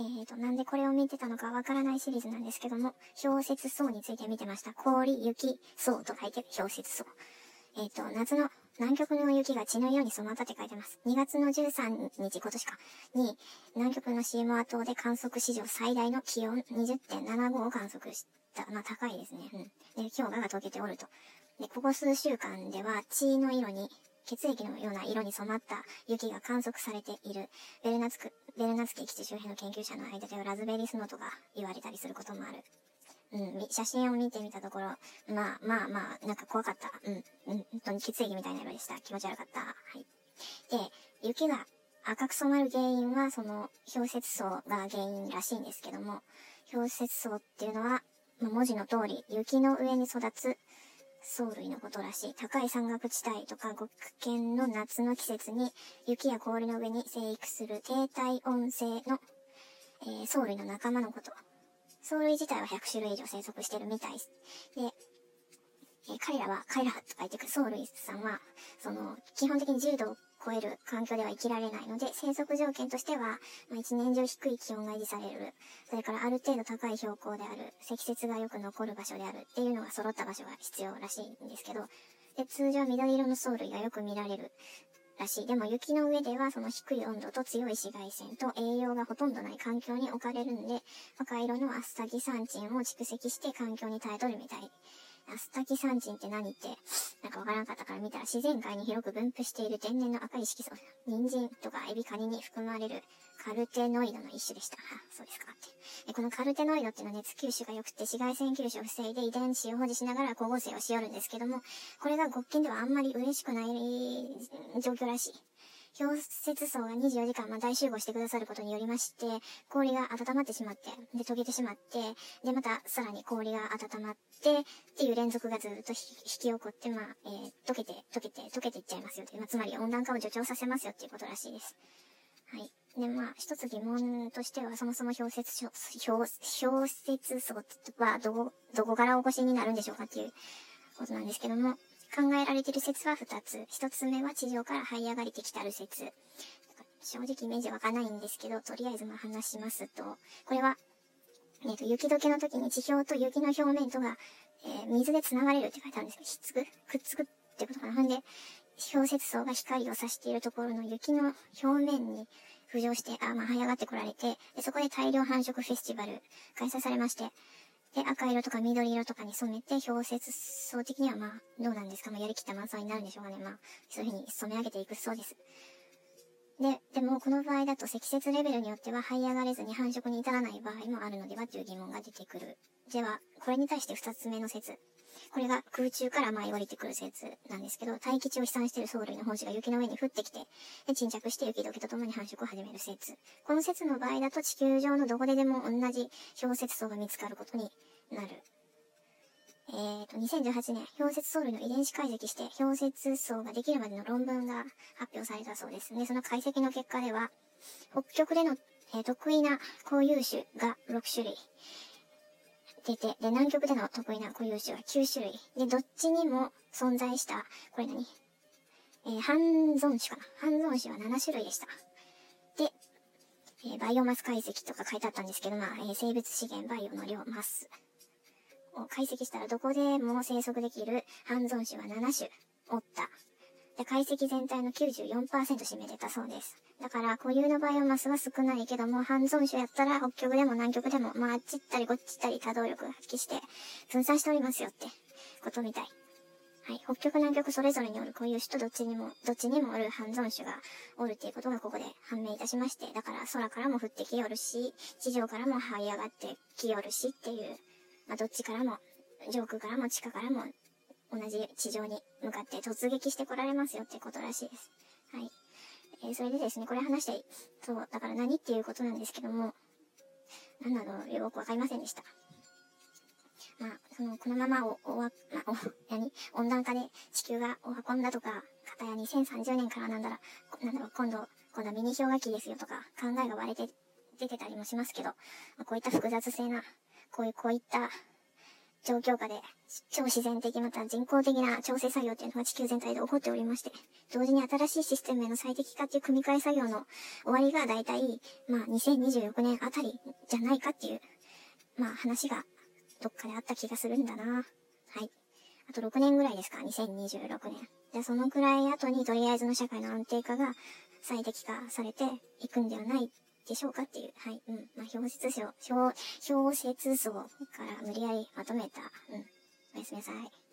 えーと、なんでこれを見てたのかわからないシリーズなんですけども、氷雪層について見てました。氷、雪、層と書いて氷雪層。えっ、ー、と、夏の南極の雪が血のように染まったって書いてます。2月の13日、今年か、に、南極のシーモア島で観測史上最大の気温20.75を観測した。まあ、高いですね。うん。で、氷河が溶けておると。で、ここ数週間では血の色に血液のような色に染まった雪が観測されている、ベルナツク、ベルナツキ基地周辺の研究者の間ではラズベリースノートが言われたりすることもある。うん、写真を見てみたところ、まあまあまあ、なんか怖かった。うん、うん、本当に血液みたいな色でした。気持ち悪かった。はい。で、雪が赤く染まる原因は、その、氷雪層が原因らしいんですけども、氷雪層っていうのは、文字の通り、雪の上に育つ藻類のことらしい。高い山岳地帯とか極限の夏の季節に雪や氷の上に生育する低体温性の、えー、藻類の仲間のこと。藻類自体は100種類以上生息してるみたいです。で、えー、彼らは、彼らと書いてく藻類さんは、その、基本的に10度を超える環境では生きられないので、生息条件としては、まあ、一年中低い気温が維持される。それからある程度高い標高である。積雪がよく残る場所であるっていうのが揃った場所が必要らしいんですけど、で、通常緑色の藻類がよく見られるらしい。でも雪の上ではその低い温度と強い紫外線と栄養がほとんどない環境に置かれるんで、赤色のアスタギ酸賃を蓄積して環境に耐えとるみたいアスタキサンチンって何って、なんかわからんかったから見たら自然界に広く分布している天然の赤い色素、人参とかエビカニに含まれるカルテノイドの一種でした。そうですかって。このカルテノイドっていうのは熱吸収が良くて紫外線吸収を防いで遺伝子を保持しながら光合成をしよるんですけども、これが極近ではあんまり嬉しくない状況らしい。氷雪層が24時間、ま大集合してくださることによりまして、氷が温まってしまって、で、溶けてしまって、で、またさらに氷が温まって、っていう連続がずっと引き起こって、まあ、えー、溶けて、溶けて、溶けていっちゃいますよという、まあ、つまり温暖化を助長させますよっていうことらしいです。はい。で、まあ、一つ疑問としては、そもそも氷雪、氷、氷雪層はどこ、どこからお越しになるんでしょうかっていうことなんですけども、考えられている説は2つ。1つ目は地上から這い上がりてきたる説。正直イメージわかないんですけど、とりあえずま話しますと、これは、えっ、と、雪解けの時に地表と雪の表面とが、えー、水で繋がれるって書いてあるんですけど、ひっつく？くっつくってことかな。ほんで、氷雪層が光を差しているところの雪の表面に浮上して、あ、まあ、這い上がってこられて、でそこで大量繁殖フェスティバル開催されまして、で、赤色とか緑色とかに染めて、氷雪層的にはまあ、どうなんですか？まあ、やりきった満載になるんでしょうかね。まあ、そういうふうに染め上げていくそうです。で、でもこの場合だと積雪レベルによっては這い上がれずに繁殖に至らない場合もあるのではという疑問が出てくる。では、これに対して二つ目の説。これが空中から舞い降りてくる説なんですけど、大気地を飛散している藻類の本子が雪の上に降ってきて、で沈着して雪解けとともに繁殖を始める説。この説の場合だと地球上のどこででも同じ氷雪層が見つかることになる。えーと、2018年、氷雪藻類の遺伝子解析して、氷雪層ができるまでの論文が発表されたそうですね。その解析の結果では、北極での、えー、得意な固有種が6種類出て、で、南極での得意な固有種は9種類。で、どっちにも存在した、これ何？えー、半存種かな半存種は7種類でした。で、えー、バイオマス解析とか書いてあったんですけど、まあ、えー、生物資源、バイオの量、マスを解析したらどこでも生息できる半存種は7種おった。で、解析全体の94%占めてたそうです。だから、固有のバイオマスは少ないけども、半存種やったら北極でも南極でも、まあ、あっち行ったりこっち行ったり多動力発揮して、分散しておりますよってことみたい。はい。北極南極それぞれにおる固有種とどっちにも、どっちにもおる半存種がおるっていうことがここで判明いたしまして、だから空からも降ってきよるし、地上からも這い上がってきよるしっていう、まあ、どっちからも、上空からも地下からも、同じ地上に向かって突撃してこられますよってことらしいです。はい。えー、それでですね、これ話して、そう、だから何っていうことなんですけども、何なのよくわかりませんでした。まあ、その、このままお、おわ、まあ、お、何？温暖化で地球がお運んだとか、かたや2030年からなんだら、なんだろう、今度、今度はミニ氷河期ですよとか、考えが割れて、出てたりもしますけど、まあ、こういった複雑性なこういう、こういった、状況下で、超自然的また人工的な調整作業っていうのが地球全体で起こっておりまして、同時に新しいシステムへの最適化っていう組み替え作業の終わりが大体、まあ2026年あたりじゃないかっていう、まあ話がどっかであった気がするんだな。はい。あと6年ぐらいですか、2026年。じゃそのくらい後にとりあえずの社会の安定化が最適化されていくんではないでしょうかっていう、はい、うん。まあ、表説書、表、表説層から無理やりまとめた、うん。おやすみなさい。